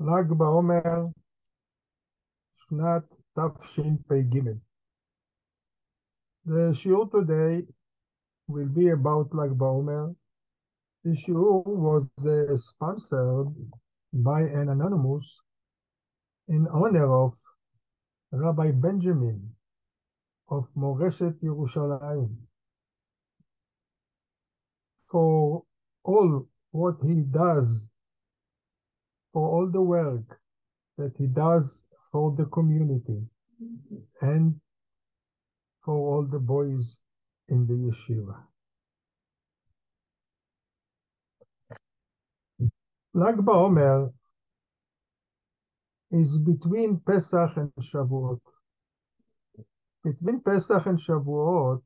ל"ג בעומר, שנת תשפ"ג. The shiur today will be about Lag BaOmer. The shiur was uh, sponsored by an anonymous in honor of Rabbi Benjamin of Moreshet Yerushalayim for all what he does, for all the work that he does for the community and for all the boys in the yeshiva. Lag BaOmer is between Pesach and Shavuot. Between Pesach and Shavuot,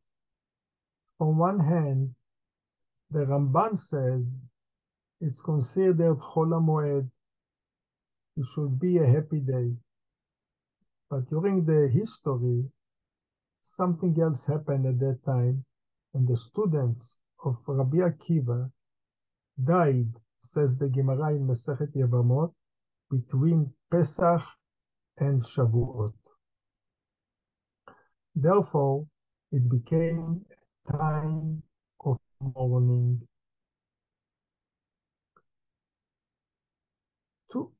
on one hand, the Ramban says it's considered Chol HaMoed. It should be a happy day. But during the history, something else happened at that time, and the students of Rabbi Akiva died, says the Gemara in Masechet Yevamot, between Pesach and Shavuot. Therefore, it became a time of mourning. To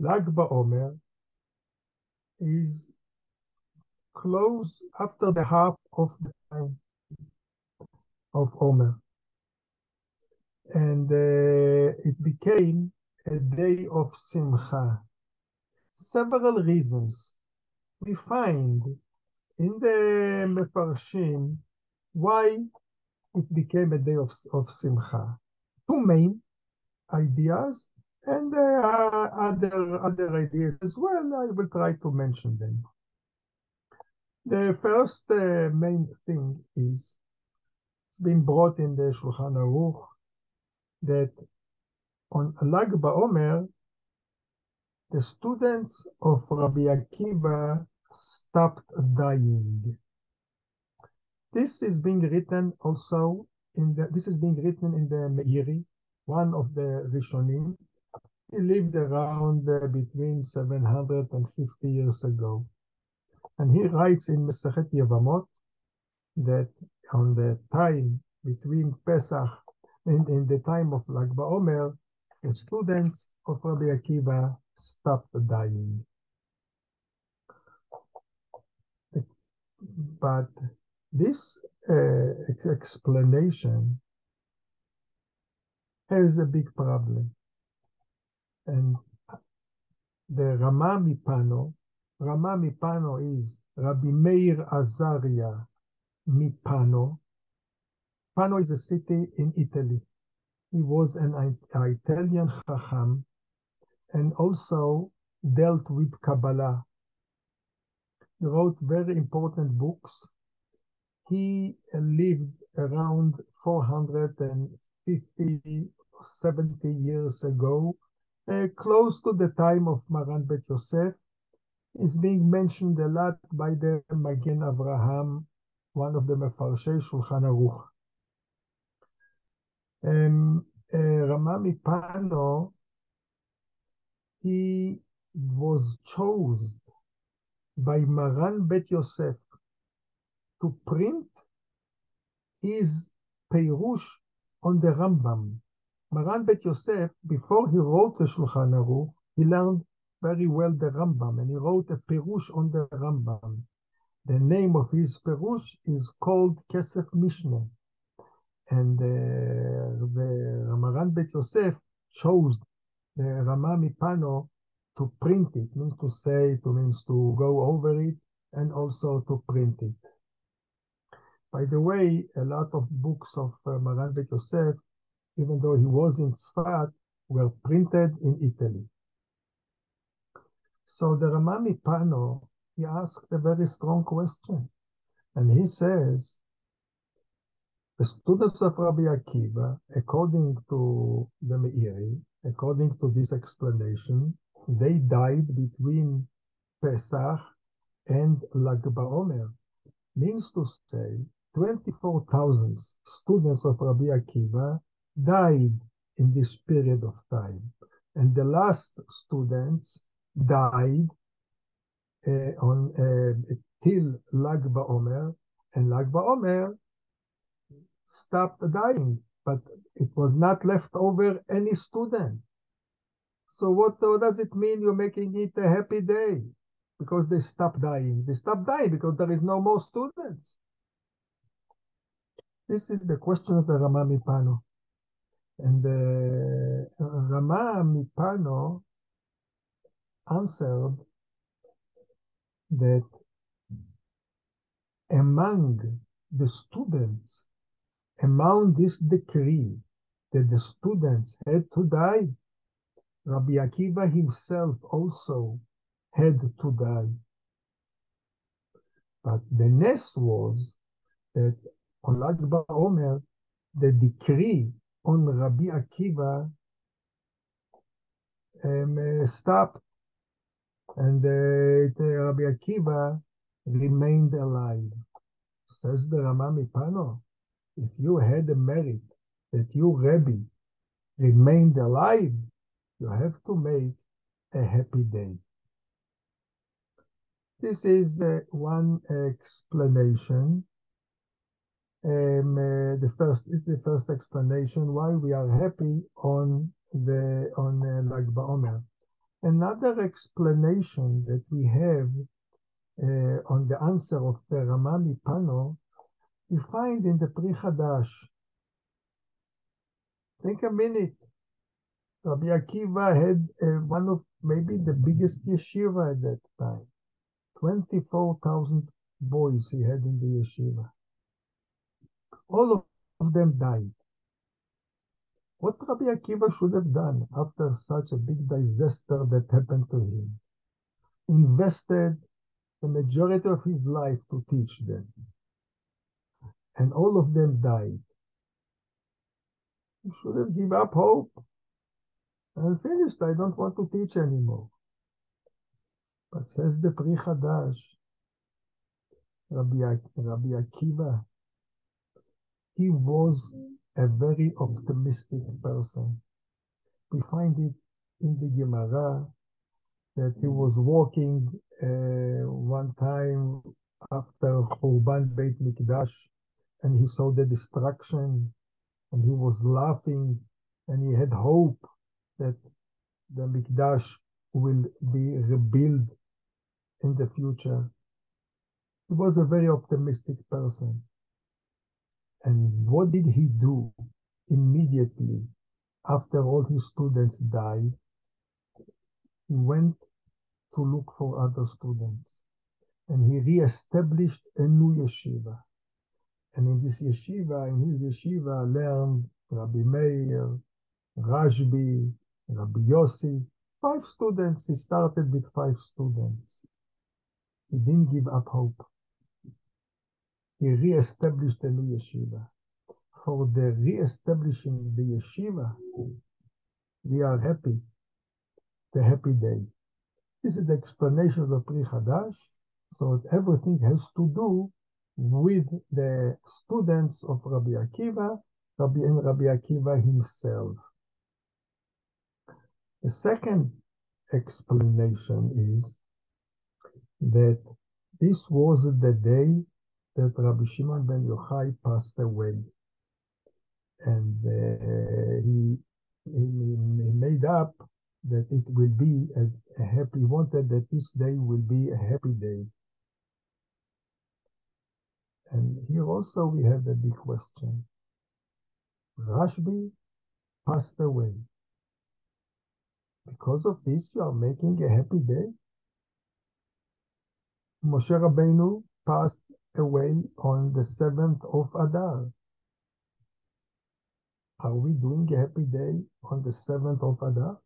Lag BaOmer is close after the half of the time of Omer. And uh, it became a day of Simcha. Several reasons we find in the Mefarshim why it became a day of, of Simcha. Two main ideas and there are other, other ideas as well. I will try to mention them. The first uh, main thing is it's been brought in the Shulchan Aruch that on Lag BaOmer, the students of Rabbi Akiva stopped dying. This is being written also in the, this is being written in the Meiri, one of the Rishonim. He lived around uh, between 750 years ago. And he writes in Masechet Yevamot that on the time between Pesach and in the time of Lag BaOmer, the students of Rabbi Akiva stopped dying. But this uh, explanation has a big problem. And the Rama Mipano, Rama Mipano is Rabbi Meir Azaria Mipano. Pano is a city in Italy. He was an Italian Chacham and also dealt with Kabbalah. He wrote very important books. He lived around 450, 70 years ago, close to the time of Maran Bet Yosef. Is being mentioned a lot by the Magen Avraham, one of the Mefarshei Shulchan Aruch. Um, uh, Rama Mipano, he was chosen by Maran Bet Yosef to print his Peirush on the Rambam. Maran Bet Yosef, before he wrote the Shulchan Aruch, he learned very well the Rambam, and he wrote a Perush on the Rambam. The name of his Perush is called Kesef Mishneh. And uh, the Maran Bet Yosef chose the Rama Mipano to print it, means to say, to means to go over it, and also to print it. By the way, a lot of books of uh, Maran Bet Yosef, even though he was in Tzfat, were printed in Italy. So the Rama Mipano, he asked a very strong question. And he says, the students of Rabbi Akiva, according to the Meiri, according to this explanation, they died between Pesach and Lag BaOmer. Means to say, 24,000 students of Rabbi Akiva died in this period of time. And the last students died uh, on uh, till Lag BaOmer, and Lag BaOmer stopped dying, but it was not left over any student. So what, does it mean you're making it a happy day? Because they stop dying. They stop dying because there is no more students. This is the question of the Rama Mipano. And the Rama Mipano answered that among the students, among this decree that the students had to die, Rabbi Akiva himself also had to die. But the nes was that on Lag BaOmer, the decree on Rabbi Akiva um, stopped, and uh, Rabbi Akiva remained alive. Says the Rama Mipano, if you had a merit that you, Rabbi, remained alive, you have to make a happy day. This is uh, one explanation. Um, uh, the first is the first explanation why we are happy on the on uh, Lag BaOmer. Another explanation that we have uh, on the answer of the Rama Mipano, we find in the Pri. Take a minute. Rabbi Akiva had uh, one of maybe the biggest yeshiva at that time. 24,000 boys he had in the yeshiva. All of them died. What Rabbi Akiva should have done after such a big disaster that happened to him? Invested the majority of his life to teach them. And all of them died. He should have given up hope. I'm finished. I don't want to teach anymore. But says the Pri Hadash, Rabbi, Rabbi Akiva, he was a very optimistic person. We find it in the Gemara that he was walking uh, one time after Churban Beit Mikdash and he saw the destruction and he was laughing and he had hope that the Mikdash will be rebuilt in the future. He was a very optimistic person. And what did he do immediately after all his students died? He went to look for other students. And he re-established a new yeshiva. And in this yeshiva, in his yeshiva, learned Rabbi Meir, Rashbi, Rabbi Yossi, five students. He started with five students. He didn't give up hope. He re-established a new yeshiva. For the re-establishing the yeshiva, we are happy. A happy day. This is the explanation of the Pri Hadash. So everything has to do with the students of Rabbi Akiva, Rabbi and Rabbi Akiva himself. The second explanation is that this was the day that Rabbi Shimon ben Yochai passed away. And uh, he, he, he made up that it will be a, a happy, he wanted that this day will be a happy day. And here also we have a big question. Rashbi passed away. Because of this, you are making a happy day? Moshe Rabbeinu passed away on the 7th of Adar. Are we doing a happy day on the 7th of Adar?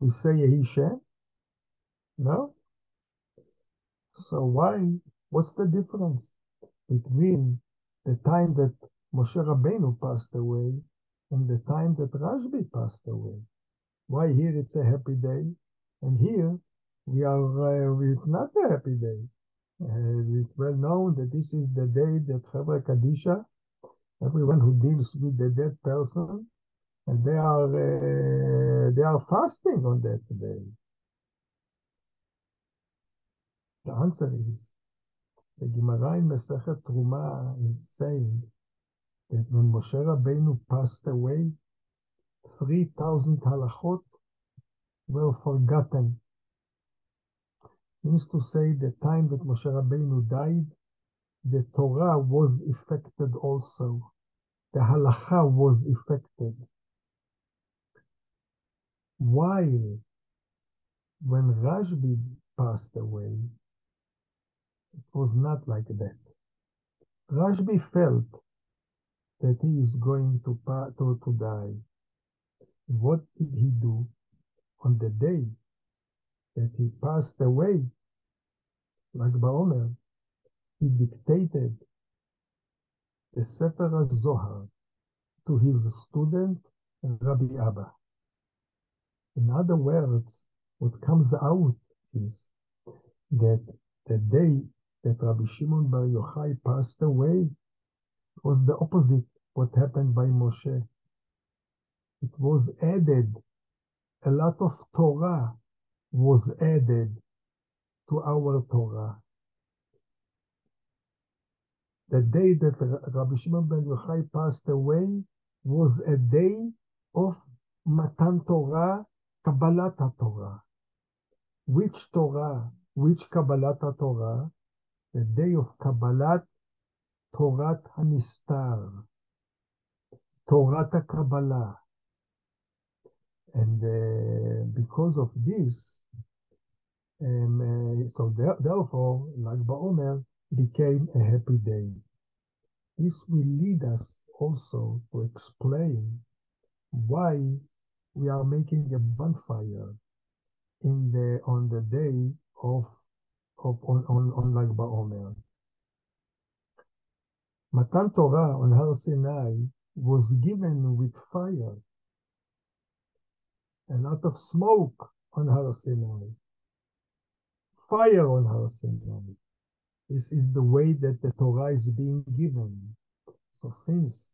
We say Yehi Shem? No? So why? What's the difference between the time that Moshe Rabbeinu passed away and the time that Rashbi passed away? Why here it's a happy day and here we are, uh, it's not a happy day. It's well known that this is the day that Chevra Kadisha, everyone who deals with the dead person, and they are uh, they are fasting on that day. The answer is the Gemara in Masechet Temurah is saying that when Moshe Rabbeinu passed away, 3,000 halachot were forgotten. Means to say the time that Moshe Rabbeinu died, the Torah was affected also. The halacha was affected. While when Rashbi passed away, it was not like that. Rashbi felt that he is going to, to, to die. What did he do on the day that he passed away? Lag BaOmer, he dictated the Sefer Zohar to his student Rabbi Abba. In other words, what comes out is that the day that Rabbi Shimon Bar Yochai passed away was the opposite what happened by Moshe. It was added, a lot of Torah was added to our Torah. The day that Rabbi Shimon ben Yochai passed away was a day of Matan Torah, Kabbalat Torah. Which Torah? Which Kabbalat Torah? the day of Kabbalat Torat Hanistar, Torat Kabbalah. And uh, because of this, um, uh, so there, therefore, Lag BaOmer became a happy day. This will lead us also to explain why we are making a bonfire in the on the day of of on, on, on Lag BaOmer. Matan Torah on Har Sinai was given with fire, a lot of smoke on Har Sinai, fire on Har Sinai. This is the way that the Torah is being given. So since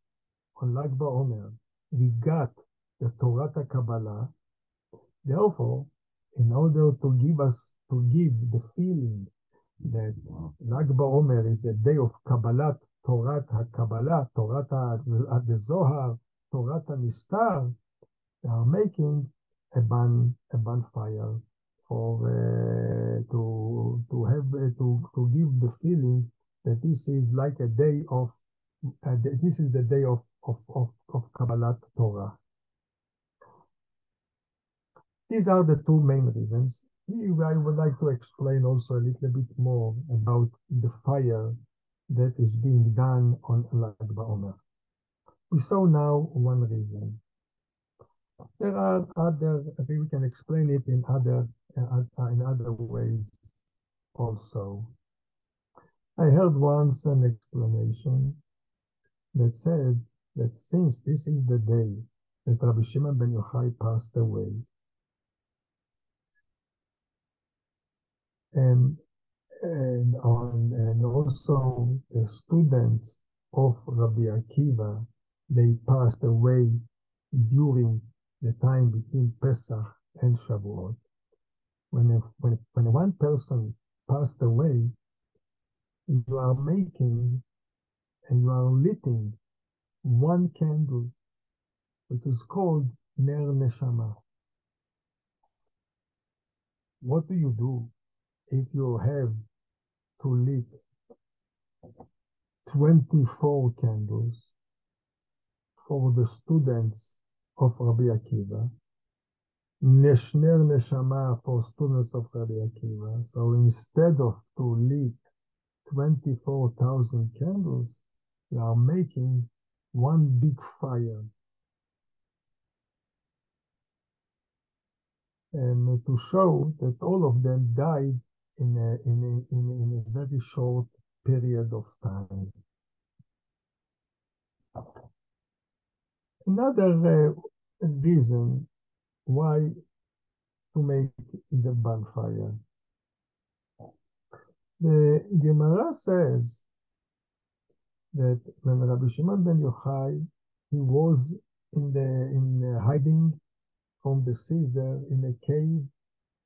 on Lag BaOmer we got the Torah Kabbalah, therefore, in order to give us to give the feeling that Lag BaOmer is a day of Kabbalat Torah HaKabbalah, Torah the Zohar, Torah HaNistar, they are making a ban a bonfire for uh, to to have uh, to to give the feeling that this is like a day of uh, this is a day of of of, of Kabbalat Torah. These are the two main reasons. I would like to explain also a little bit more about the fire that is being done on Lag BaOmer. We saw now one reason. There are other, I think we can explain it in other, uh, in other ways also. I heard once an explanation that says that since this is the day that Rabbi Shimon ben Yochai passed away, and and on and also the students of Rabbi Akiva they passed away during the time between Pesach and Shavuot. When a, when when one person passed away, you are making and you are lighting one candle, which is called Ner Neshama. What do you do if you have to lit 24 candles for the students of Rabbi Akiva, Neshner Neshama for students of Rabbi Akiva. So instead of to lit 24,000 candles, you are making one big fire. And to show that all of them died in a, in a, in a, in a very short period of time. Another uh, reason why to make the bonfire. The Gemara says that when Rabbi Shimon ben Yochai he was in the in hiding from the Caesar in a cave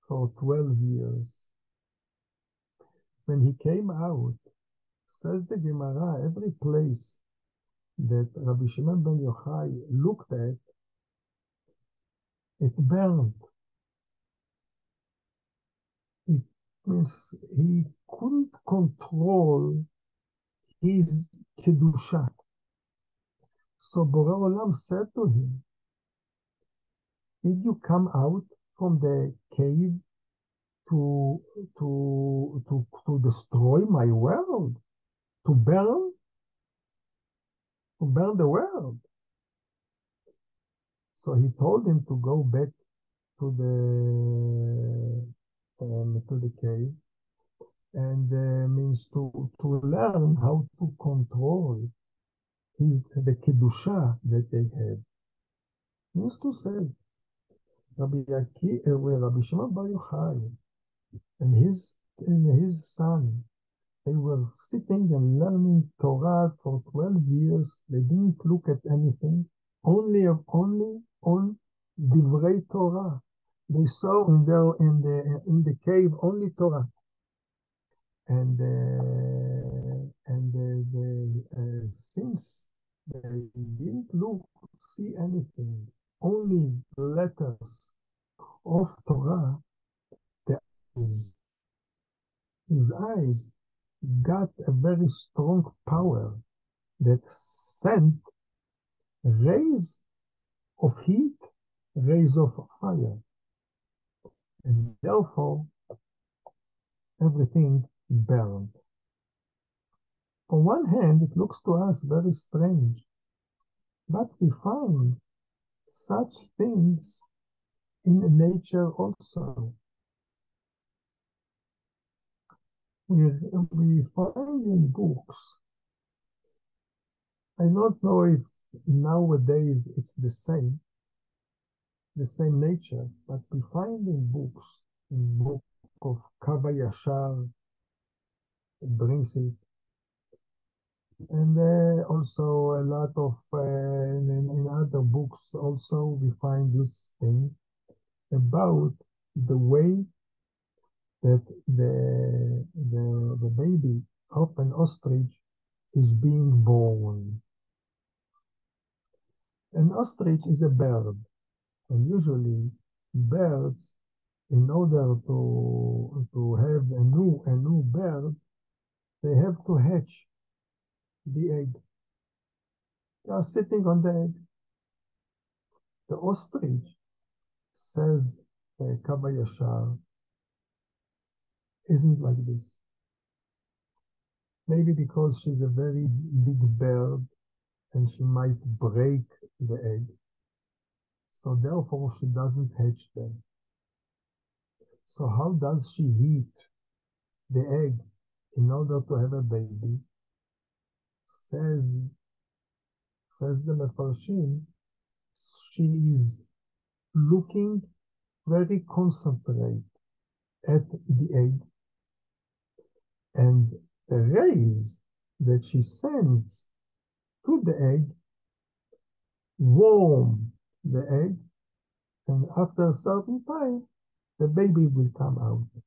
for 12 years. When he came out, says the Gemara, every place that Rabbi Shimon ben Yochai looked at, it burned. It means he couldn't control his kedusha. So Borei Olam said to him, did you come out from the cave to, to, to, to destroy my world? To burn? Burn the world? So he told him to go back to the um, to the cave and uh, means to to learn how to control his the kedusha that they have. Means to say, Rabbi Aki, uh, Rabbi Shimon Bar Yochai and his and his son, they were sitting and learning Torah for 12 years. They didn't look at anything, only only on Divrei Torah. They saw in the in the in the cave only Torah, and uh, and uh, the, uh, since they didn't look see anything, only letters of Torah, the, his, his eyes got a very strong power that sent rays of heat, rays of fire. And therefore, everything burned. On one hand, it looks to us very strange, but we find such things in nature also. We, we find in books, I don't know if nowadays it's the same, the same nature, but we find in books, in book of Kav HaYashar, it brings it, and uh, also a lot of uh, in, in other books also we find this thing about the way that the the, the baby of an ostrich is being born. An ostrich is a bird, and usually birds, in order to to have a new a new bird, they have to hatch the egg. They are sitting on the egg. The ostrich, says uh, isn't like this. Maybe because she's a very big bird and she might break the egg. So therefore she doesn't hatch them. So how does she heat the egg in order to have a baby? Says, says the Mefarshim, she is looking very concentrate at the egg and the rays that she sends to the egg warm the egg and after a certain time the baby will come out.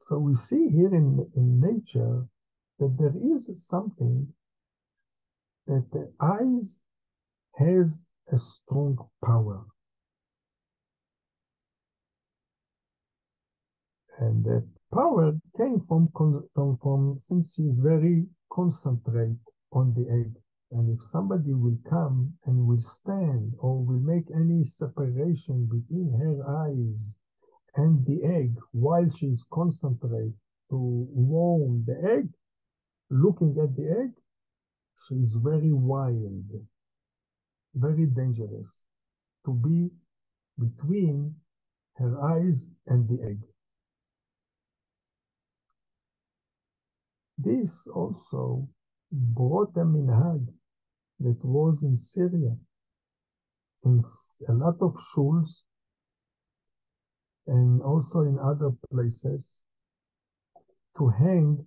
So we see here in, in nature that there is something that the eyes has a strong power. And that power came from, from, from since very concentrate on the egg. And if somebody will come and will stand or will make any separation between her eyes and the egg while she is concentrate to warm the egg, looking at the egg, she is very wild, very dangerous to be between her eyes and the egg. This also brought a minhag that was in Syria, in a lot of shuls, and also in other places, to hang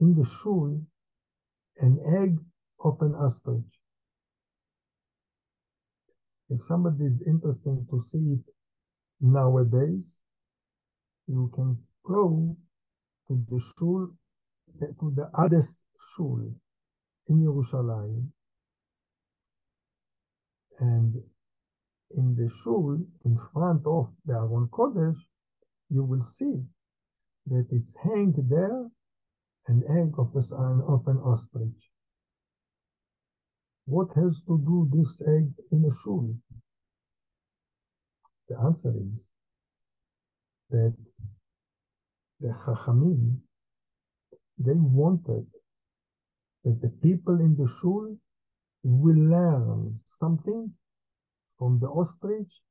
in the shul an egg of an ostrich. If somebody is interested to see it nowadays, you can go to the shul, to the Ades Shul in Yerushalayim, and in the shul, in front of the Aron Kodesh, you will see that it's hanged there an egg of, a, of an ostrich. What has to do this egg in a shul? The answer is that the Chachamim, they wanted that the people in the shul will learn something from the ostrich,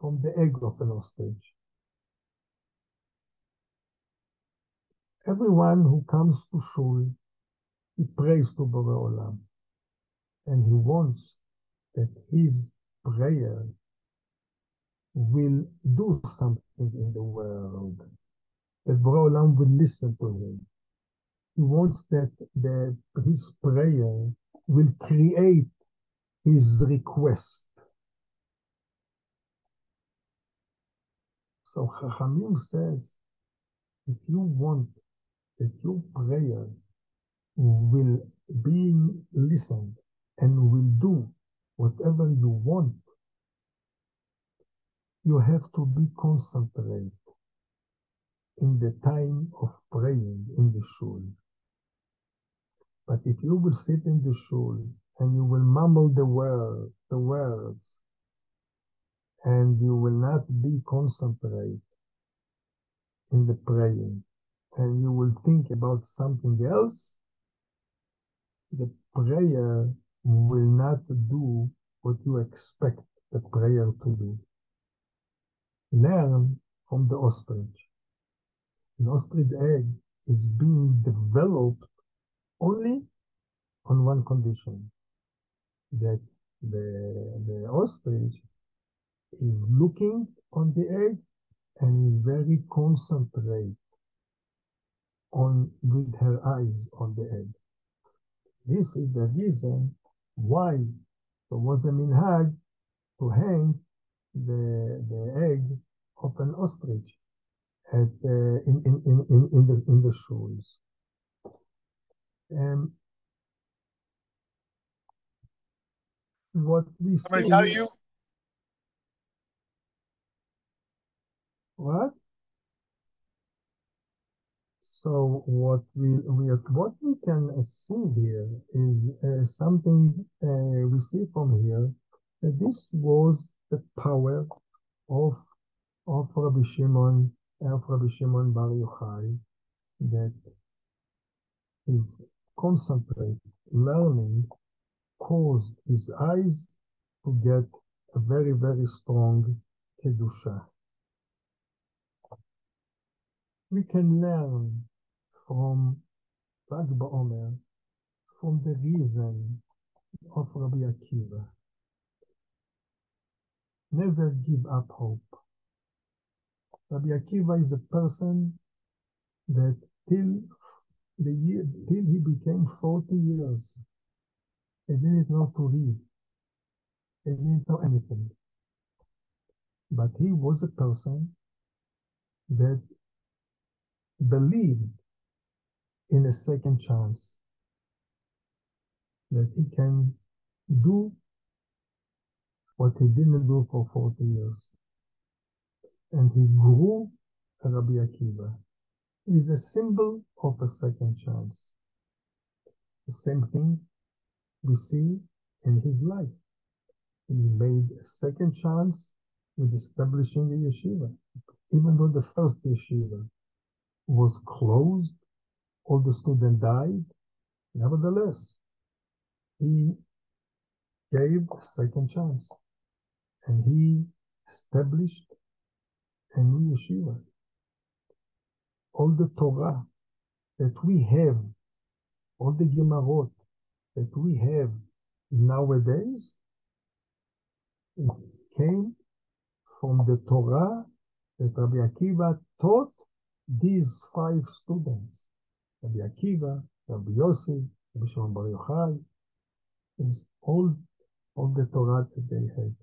from the egg of an ostrich. Everyone who comes to shul, he prays to Borei Olam, and he wants that his prayer will do something in the world, that Borei Olam will listen to him. He wants that, that his prayer will create his request. So Chachamim says, if you want that your prayer will be listened and will do whatever you want, you have to be concentrated in the time of praying in the shul. But if you will sit in the shul and you will mumble the word, the words, and you will not be concentrated in the praying, and you will think about something else, the prayer will not do what you expect the prayer to do. Learn from the ostrich. An ostrich egg is being developed only on one condition that the, the ostrich is looking on the egg and is very concentrated on with her eyes on the egg. This is the reason why there was a minhag to hang the, the egg of an ostrich at, uh, in, in, in, in, the, in the shuls. Um, what we see. to tell you. What? So what we, we what we can see here is uh, something uh, we see from here that this was the power of of Rabbi Shimon of Rabbi Shimon Bar Yochai that his concentrate learning caused his eyes to get a very very strong kedusha. We can learn from Lag BaOmer, from the reason of Rabbi Akiva. Never give up hope. Rabbi Akiva is a person that till the year, till he became 40 years, he didn't know to read. He didn't know anything. But he was a person that believed in a second chance that he can do what he didn't do for 40 years. And he grew Rabbi Akiva. Is a symbol of a second chance. The same thing we see in his life. He made a second chance with establishing a yeshiva. Even though the first yeshiva was closed all the students died. Nevertheless, he gave a second chance and he established a new yeshiva. All the Torah that we have, all the Gemarot that we have nowadays, it came from the Torah that Rabbi Akiva taught these five students. Rabbi Akiva, Rabbi Yossi, Rabbi Shimon Bar Yochai, is all of the Torah that they had.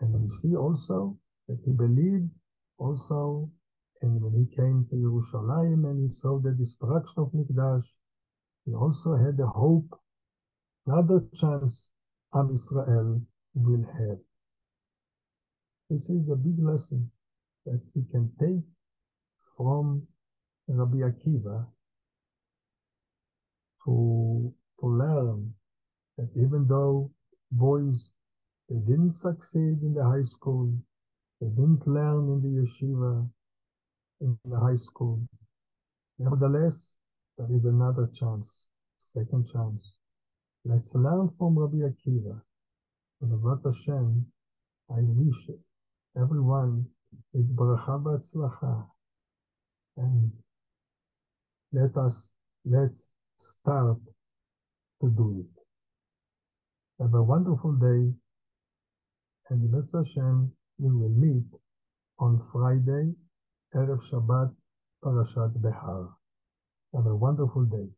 And we see also that he believed also, and when he came to Jerusalem and he saw the destruction of Mikdash, he also had the hope, another chance Am Israel will have. This is a big lesson that we can take from Rabbi Akiva to, to learn that even though boys they didn't succeed in the high school, they didn't learn in the yeshiva, in the high school. Nevertheless, there is another chance, second chance. Let's learn from Rabbi Akiva. Bezrat Hashem, I wish everyone with bracha v'atzlacha. And let us, let's start to do it. Have a wonderful day, and Bezrat Hashem, we will meet on Friday, Erev Shabbat, Parashat Behar. Have a wonderful day.